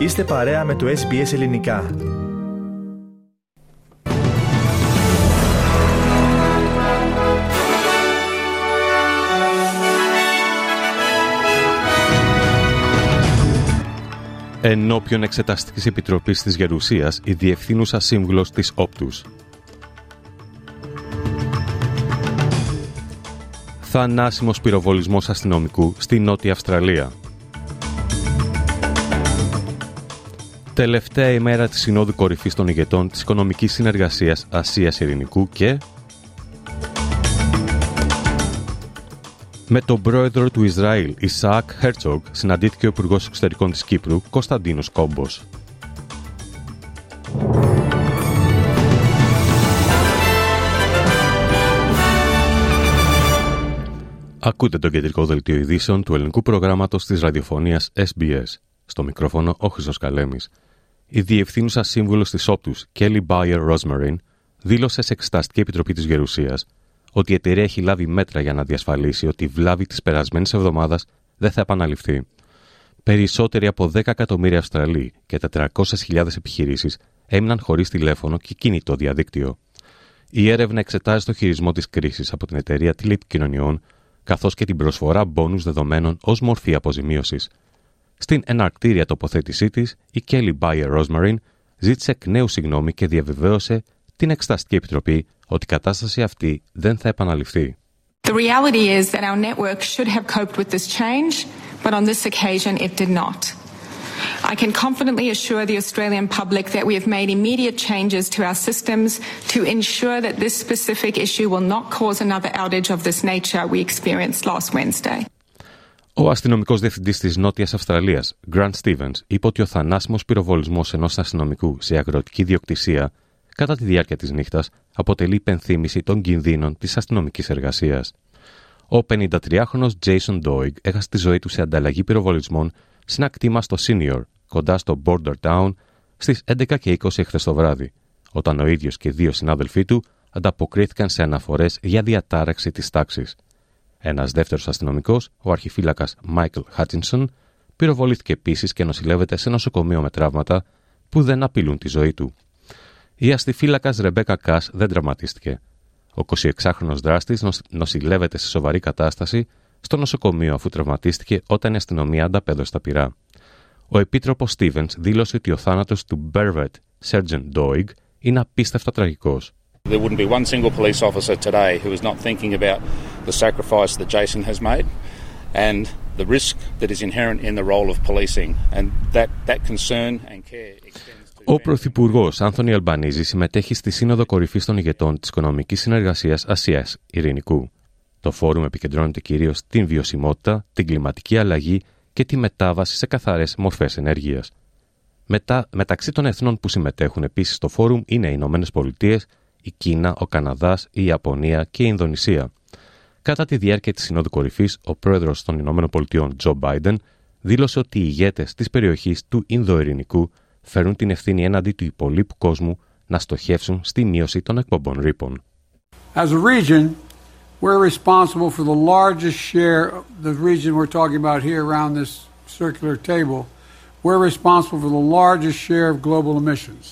Είστε παρέα με το SBS Ελληνικά. Ενώπιον Εξεταστικής Επιτροπής της Γερουσίας, η Διευθύνουσα Σύμβουλος της Όπτους. Θανάσιμος πυροβολισμός αστυνομικού στη Νότια Αυστραλία. Τελευταία ημέρα της Συνόδου Κορυφής των ηγετών της Οικονομικής Συνεργασίας Ασίας Ειρηνικού και Με τον πρόεδρο του Ισραήλ, Ισαάκ Χέρτσογκ, συναντήθηκε ο Υπουργός Εξωτερικών της Κύπρου, Κωνσταντίνος Κόμπος. Ακούτε το κεντρικό δελτίο ειδήσεων του ελληνικού προγράμματος της ραδιοφωνίας SBS. Στο μικρόφωνο ο Χρυσός Καλέμης. Η διευθύνουσα σύμβουλος της Όπτους, Kelly Bayer Rosemary, δήλωσε σε Εξεταστική Επιτροπή της Γερουσίας ότι η εταιρεία έχει λάβει μέτρα για να διασφαλίσει ότι η βλάβη της περασμένης εβδομάδας δεν θα επαναληφθεί. Περισσότεροι από 10 εκατομμύρια Αυστραλοί και 400.000 επιχειρήσεις έμειναν χωρίς τηλέφωνο και κινητό διαδίκτυο. Η έρευνα εξετάζει το χειρισμό της κρίσης από την εταιρεία τηλεπικοινωνιών, καθώς και την προσφορά μπόνου δεδομένων ως μορφή αποζημίωσης. Στην εναρκτήρια τοποθέτησή τη, η Kelly Bayer Rosemary ζήτησε εκ νέου συγγνώμη και διαβεβαίωσε την Εξεταστική Επιτροπή ότι η κατάσταση αυτή δεν θα επαναληφθεί. The reality is that our network should have coped with this change, but on this occasion it did not. I can confidently assure the Australian public that we have made immediate changes to our systems to ensure that this specific issue will not cause another outage of this nature we experienced last Wednesday. Ο αστυνομικός διευθυντής της Νότιας Αυστραλίας, Grant Stevens, είπε ότι ο θανάσιμος πυροβολισμός ενός αστυνομικού σε αγροτική διοκτησία κατά τη διάρκεια της νύχτας αποτελεί υπενθύμηση των κινδύνων της αστυνομικής εργασίας. Ο 53χρονο Jason Doig έχασε τη ζωή του σε ανταλλαγή πυροβολισμών σε ένα κτήμα στο Senior, κοντά στο Border Town, στις 11 και 20 χθε το βράδυ, όταν ο ίδιος και δύο συνάδελφοί του ανταποκρίθηκαν σε αναφορές για διατάραξη της τάξης. Ένας δεύτερος αστυνομικός, ο αρχιφύλακας Michael Hutchinson, πυροβολήθηκε επίσης και νοσηλεύεται σε νοσοκομείο με τραύματα που δεν απειλούν τη ζωή του. Η αστιφύλακα Ρεμπέκα Κάς δεν τραυματίστηκε. Ο 26χρονο δράστης νοσηλεύεται σε σοβαρή κατάσταση στο νοσοκομείο αφού τραυματίστηκε όταν η αστυνομία ανταπέδωσε τα πυρά. Ο επίτροπος Stevens δήλωσε ότι ο θάνατος του Μπέρβετ Sergeant Doig είναι απίστευτα τραγικός. There wouldn't be one single police officer today who is not thinking about the sacrifice that Jason has made and the risk that is inherent in the role of policing. And that, that concern and care extends Ο Πρωθυπουργός Άνθονι Αλμπανίζη συμμετέχει στη Σύνοδο Κορυφής των Ηγετών της Οικονομικής Συνεργασίας Ασίας Ειρηνικού. Το φόρουμ επικεντρώνεται κυρίως στην βιωσιμότητα, την κλιματική αλλαγή και τη μετάβαση σε καθαρές μορφές ενέργειας. Μετα... Μεταξύ των εθνών που συμμετέχουν επίσης στο φόρουμ είναι οι Ηνωμένες Πολιτείες, η Κίνα, ο Καναδάς, η Ιαπωνία και η Ινδονησία. Κατά τη διάρκεια της Συνόδου Κορυφής, ο πρόεδρος των Ηνωμένων Πολιτειών, Τζο Μπάιντεν, δήλωσε ότι οι ηγέτες της περιοχής του Ινδοειρηνικού φέρουν την ευθύνη έναντι του υπολείπου κόσμου να στοχεύσουν στη μείωση των εκπομπών ρήπων. As a region, we're responsible for the largest share of the region we're talking about here around this circular table. We're responsible for the largest share of global emissions.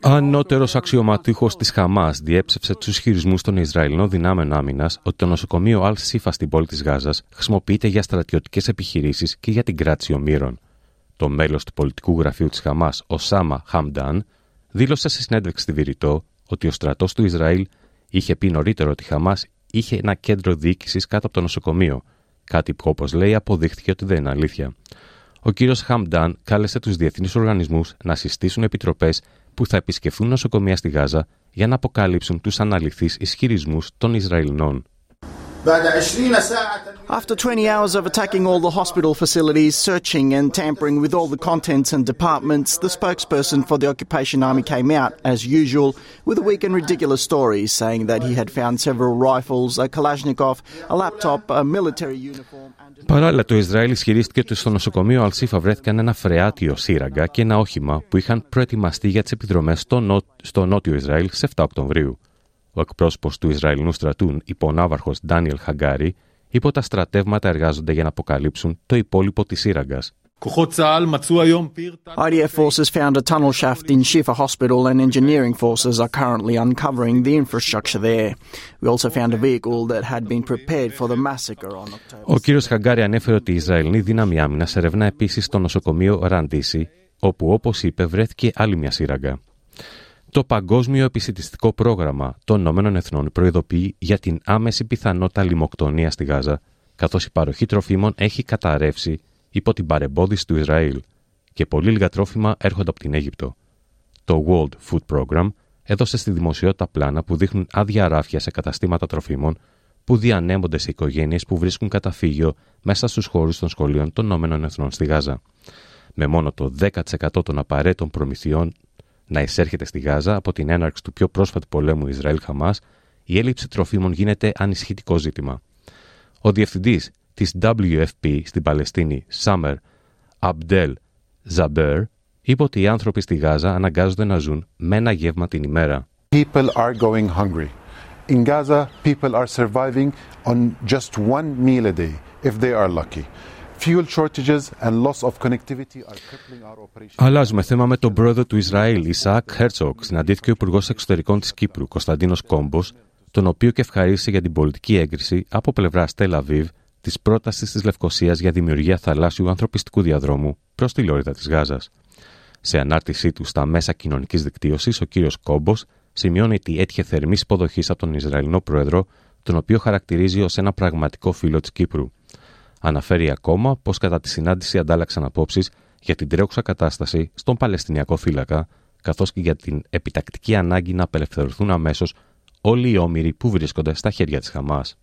Ανώτερος αξιωματούχος της Χαμάς διέψευσε τους ισχυρισμού των Ισραηλινών δυνάμεων άμυνας ότι το νοσοκομείο Αλ Σίφα στην πόλη της Γάζας χρησιμοποιείται για στρατιωτικές επιχειρήσεις και για την κράτηση ομήρων. Το μέλος του πολιτικού γραφείου της Χαμάς, ο Σάμα Χαμντάν, δήλωσε σε συνέντευξη στη Βηρητό ότι ο στρατός του Ισραήλ είχε πει νωρίτερα ότι η Χαμάς είχε ένα κέντρο διοίκησης κάτω από το νοσοκομείο, κάτι που όπως λέει αποδείχθηκε ότι δεν είναι αλήθεια. Ο κύριος Χαμντάν κάλεσε τους διεθνείς οργανισμούς να συστήσουν επιτροπές που θα επισκεφθούν νοσοκομεία στη Γάζα για να αποκαλύψουν τους αναλυθείς ισχυρισμούς των Ισραηλινών. After 20 hours of attacking all the hospital facilities, searching and tampering with all the contents and departments, the spokesperson for the Occupation Army came out, as usual, with a weak and ridiculous story, saying that he had found several rifles, a Kalashnikov, a laptop, a military uniform. Παράλληλα, το Ισραήλ ισχυρίστηκε ότι στο νοσοκομείο Αλσίφα βρέθηκαν ένα φρεάτιο σύραγγα και ένα όχημα που είχαν προετοιμαστεί για τι επιδρομέ στο, νο... στο νότιο Ισραήλ σε 7 Οκτωβρίου. Ο εκπρόσωπος του Ισραηλινού στρατού, υπονάβαρχο Ντάνιελ Χαγκάρη, είπε ότι τα στρατεύματα εργάζονται για να αποκαλύψουν το υπόλοιπο της σύραγγας. IDF forces found a tunnel shaft in Shifa Hospital and engineering forces are currently uncovering the infrastructure there. We also found a vehicle that had been prepared for the massacre on October. Ο κύριος Χαγκάρη ανέφερε ότι η Ισραηλινή δύναμη άμυνας ερευνά επίσης το νοσοκομείο Ραντίση, όπου όπως είπε βρέθηκε άλλη μια σύραγγα. Το Παγκόσμιο Επισητιστικό Πρόγραμμα των Ηνωμένων Εθνών προειδοποιεί για την άμεση πιθανότητα λιμοκτονία στη Γάζα, καθώς η παροχή τροφίμων έχει καταρρεύσει υπό την παρεμπόδιση του Ισραήλ και πολύ λίγα τρόφιμα έρχονται από την Αίγυπτο. Το World Food Program έδωσε στη δημοσιότητα πλάνα που δείχνουν άδεια ράφια σε καταστήματα τροφίμων που διανέμονται σε οικογένειες που βρίσκουν καταφύγιο μέσα στους χώρους των σχολείων των Ηνωμένων Εθνών στη Γάζα. Με μόνο το 10% των απαραίτητων προμηθειών να εισέρχεται στη Γάζα από την έναρξη του πιο πρόσφατου πολέμου Ισραήλ-Χαμάς, η έλλειψη τροφίμων γίνεται ανησυχητικό ζήτημα. Ο διευθυντής της WFP στην Παλαιστίνη, Summer Abdel Zaber, είπε ότι οι άνθρωποι στη Γάζα αναγκάζονται να ζουν με ένα γεύμα την ημέρα. People are going hungry. In Gaza, people are surviving on just one meal a day, if they are lucky. Fuel shortages and loss of connectivity are crippling our operations. Αλλάζουμε θέμα με τον πρόεδρο του Ισραήλ, Ισαάκ Χέρτσοκ. Συναντήθηκε ο Υπουργός Εξωτερικών της Κύπρου, Κωνσταντίνος Κόμπος, τον οποίο και ευχαρίστησε για την πολιτική έγκριση από πλευράς Τελαβίβ της πρότασης της Λευκοσίας για δημιουργία θαλάσσιου ανθρωπιστικού διαδρόμου προς τη Λόριδα της Γάζας. Σε ανάρτησή του στα μέσα κοινωνικής δικτύωσης, ο κύριος Κόμπος σημειώνει ότι έτυχε θερμή υποδοχής από τον Ισραηλινό πρόεδρο, τον οποίο χαρακτηρίζει ως ένα πραγματικό φίλο της Κύπρου. Αναφέρει ακόμα πως κατά τη συνάντηση αντάλλαξαν απόψεις για την τρέχουσα κατάσταση στον Παλαιστινιακό φύλακα, καθώς και για την επιτακτική ανάγκη να απελευθερωθούν αμέσως όλοι οι όμοιροι που βρίσκονται στα χέρια της Χαμάς.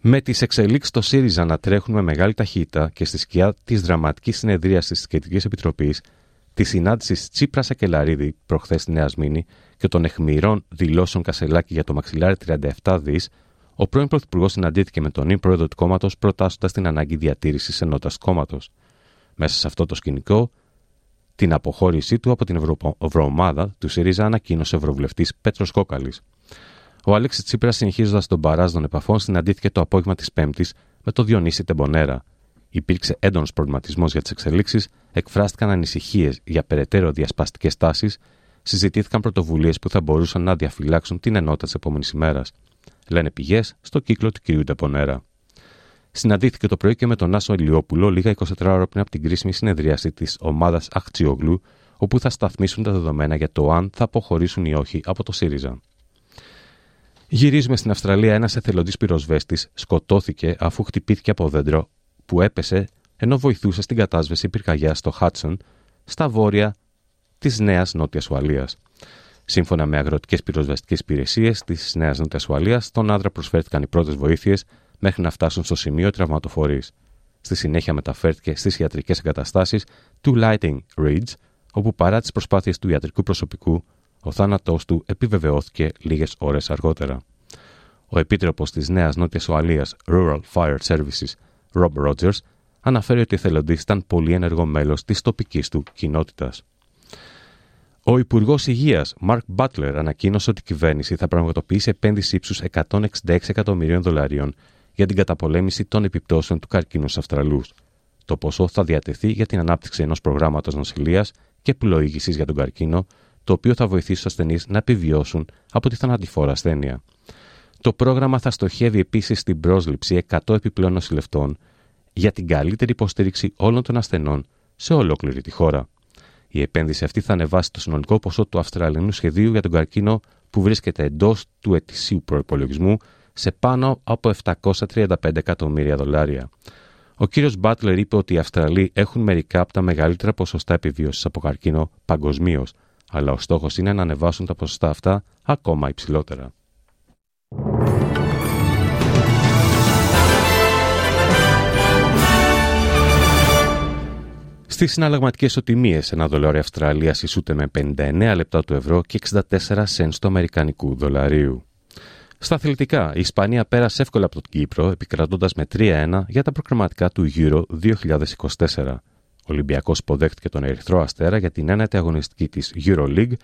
Με τις εξελίξεις στο ΣΥΡΙΖΑ να τρέχουν με μεγάλη ταχύτητα και στη σκιά της δραματικής συνεδρίαση της Κεντρικής Επιτροπής, τη συνάντηση Τσίπρας Ακελαρίδη προχθές στη Νέα Σμήνη και των εχμηρών δηλώσεων Κασελάκη για το μαξιλάρι 37 δις, ο πρώην Πρωθυπουργός συναντήθηκε με τον νυν πρόεδρο του κόμματος, προτάσσοντας την ανάγκη διατήρησης ενότητας του κόμματος. Μέσα σε αυτό το σκηνικό, την αποχώρησή του από την Ευρωομάδα του ΣΥΡΙΖΑ ανακοίνωσε ο Ευρωβουλευτής Πέτρος Κόκαλης. Ο Άλεξη Τσίπρας, συνεχίζοντας τον παράζ των επαφών, συναντήθηκε το απόγευμα της Πέμπτης με το Διονύση Τεμπονέρα. Υπήρξε έντονος προβληματισμός για τις εξελίξεις, εκφράστηκαν ανησυχίες για περαιτέρω διασπαστικές τάσεις, συζητήθηκαν πρωτοβουλίες που θα μπορούσαν να διαφυλάξουν την ενότητα της επόμενης ημέρας. Λένε πηγές στο κύκλο του κ. Τεμπονέρα. Συναντήθηκε το πρωί και με τον Άσο Ηλιόπουλο λίγα 24 ώρα πριν από την κρίσιμη συνεδρίαση της ομάδας Αχτσιόγλου, όπου θα σταθμίσουν τα δεδομένα για το αν θα αποχωρήσουν ή όχι από το ΣΥΡΙΖΑ. Γυρίζουμε στην Αυστραλία. Ένας εθελοντής πυροσβέστης σκοτώθηκε αφού χτυπήθηκε από δέντρο που έπεσε ενώ βοηθούσε στην κατάσβεση πυρκαγιάς στο Χάτσον, στα βόρεια της Νέας Νότιας Ουαλίας. Σύμφωνα με αγροτικές πυροσβεστικές υπηρεσίες της Νέας Νότιας Ουαλίας, στον άντρα προσφέρθηκαν οι πρώτες βοήθειες μέχρι να φτάσουν στο σημείο τραυματοφορή. Στη συνέχεια μεταφέρθηκε στις ιατρικές εγκαταστάσεις του Lighting Ridge, όπου παρά τις προσπάθειες του ιατρικού προσωπικού ο θάνατός του επιβεβαιώθηκε λίγες ώρες αργότερα. Ο επίτροπος της Νέας Νότιας Ουαλίας Rural Fire Services, Rob Rogers, αναφέρει ότι ο εθελοντή ήταν πολύ ενεργό μέλος της τοπικής του κοινότητας. Ο Υπουργός Υγείας, Mark Butler, ανακοίνωσε ότι η κυβέρνηση θα πραγματοποιήσει επένδυση ύψους 166 εκατομμυρίων δολαρίων για την καταπολέμηση των επιπτώσεων του καρκίνου στους Αυστραλούς. Το ποσό θα διατεθεί για την ανάπτυξη ενός προγράμματος νοσηλείας και πλοήγηση για τον καρκίνο, το οποίο θα βοηθήσει του ασθενείς να επιβιώσουν από τη θανατηφόρα ασθένεια. Το πρόγραμμα θα στοχεύει επίσης στην πρόσληψη 100 επιπλέον νοσηλευτών για την καλύτερη υποστήριξη όλων των ασθενών σε ολόκληρη τη χώρα. Η επένδυση αυτή θα ανεβάσει το συνολικό ποσό του Αυστραλινού σχεδίου για τον καρκίνο που βρίσκεται εντός του ετησίου προπολογισμού σε πάνω από 735 εκατομμύρια δολάρια. Ο κύριος Μπάτλερ είπε ότι οι Αυστραλοί έχουν μερικά από τα μεγαλύτερα ποσοστά επιβίωσης από καρκίνο παγκοσμίως, αλλά ο στόχος είναι να ανεβάσουν τα ποσοστά αυτά ακόμα υψηλότερα. Στις συναλλαγματικές οτιμίες, ένα δολάριο Αυστραλίας ισούται με 59 λεπτά του ευρώ και 64 σεν του Αμερικανικού δολαρίου. Στα αθλητικά, η Ισπανία πέρασε εύκολα από τον Κύπρο, επικρατώντας με 3-1 για τα προκριματικά του Euro 2024. Ο Ολυμπιακός υποδέχτηκε τον Ερυθρό Αστέρα για την ένατη αγωνιστική της EuroLeague,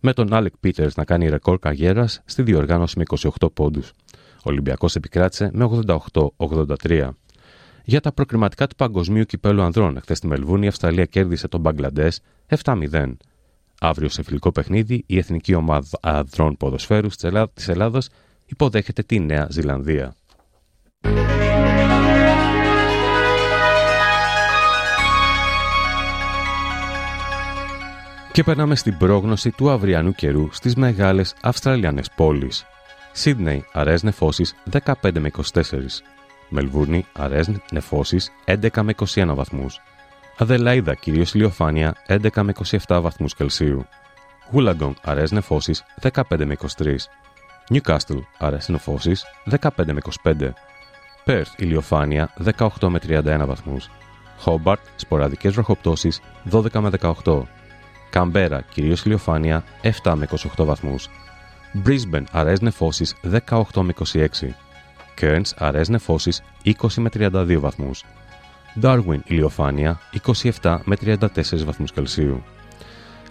με τον Άλεκ Πίτερς να κάνει ρεκόρ καριέρας στη διοργάνωση με 28 πόντους. Ο Ολυμπιακός επικράτησε με 88-83. Για τα προκριματικά του Παγκοσμίου Κυπέλου Ανδρών, χθε στη Μελβούνη, η Αυστραλία κέρδισε τον Μπαγκλαντές 7-0. Αύριο σε φιλικό παιχνίδι, η Εθνική Ομάδα Ανδρών Ποδοσφαίρου της Ελλάδα υποδέχεται τη Νέα Ζηλανδία. Και περνάμε στην πρόγνωση του αυριανού καιρού στις μεγάλες Αυστραλιανές πόλεις. Σίδνεϊ, αραιές νεφώσεις 15 με 24. Μελβούρνη, αραιές νεφώσεις 11 με 21 βαθμούς. Αδελαίδα, κυρίως ηλιοφάνεια 11 με 27 βαθμούς Κελσίου. Γούλαγκον, αραιές νεφώσεις 15 με 23. Νιουκάστλ, αραιές νεφώσεις 15 με 25. Πέρθ, ηλιοφάνεια 18 με 31 βαθμούς. Χόμπαρτ, σποραδικές βροχοπτώσεις 12 με 18. Καμπέρα, κυρίως ηλιοφάνεια 7 με 28 βαθμούς. Brisbane, αραιές νεφώσεις 18 με 26. Cairns, αραιές νεφώσεις 20 με 32 βαθμούς. Darwin, ηλιοφάνεια 27 με 34 βαθμούς Κελσίου.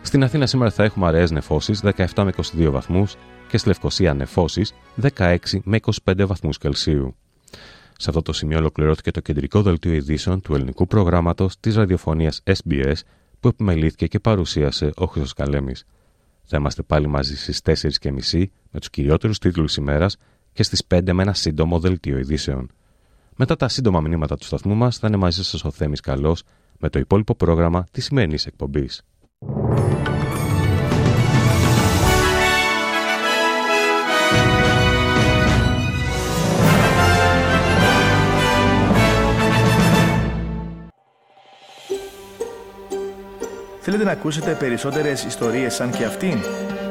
Στην Αθήνα σήμερα θα έχουμε αραιές νεφώσεις 17 με 22 βαθμούς και στη Λευκοσία νεφώσεις 16 με 25 βαθμούς Κελσίου. Σε αυτό το σημείο ολοκληρώθηκε το κεντρικό δελτίο ειδήσεων του ελληνικού προγράμματος της ραδιοφωνίας SBS που επιμελήθηκε και παρουσίασε ο Χρυσός Καλέμης. Θα είμαστε πάλι μαζί στις 4.30 με τους κυριότερους τίτλους ημέρας και στις 5 με ένα σύντομο δελτίο ειδήσεων. Μετά τα σύντομα μηνύματα του σταθμού μας θα είναι μαζί σας ο Θέμης Καλός με το υπόλοιπο πρόγραμμα της σημερινής εκπομπής. Θέλετε να ακούσετε περισσότερες ιστορίες σαν και αυτήν;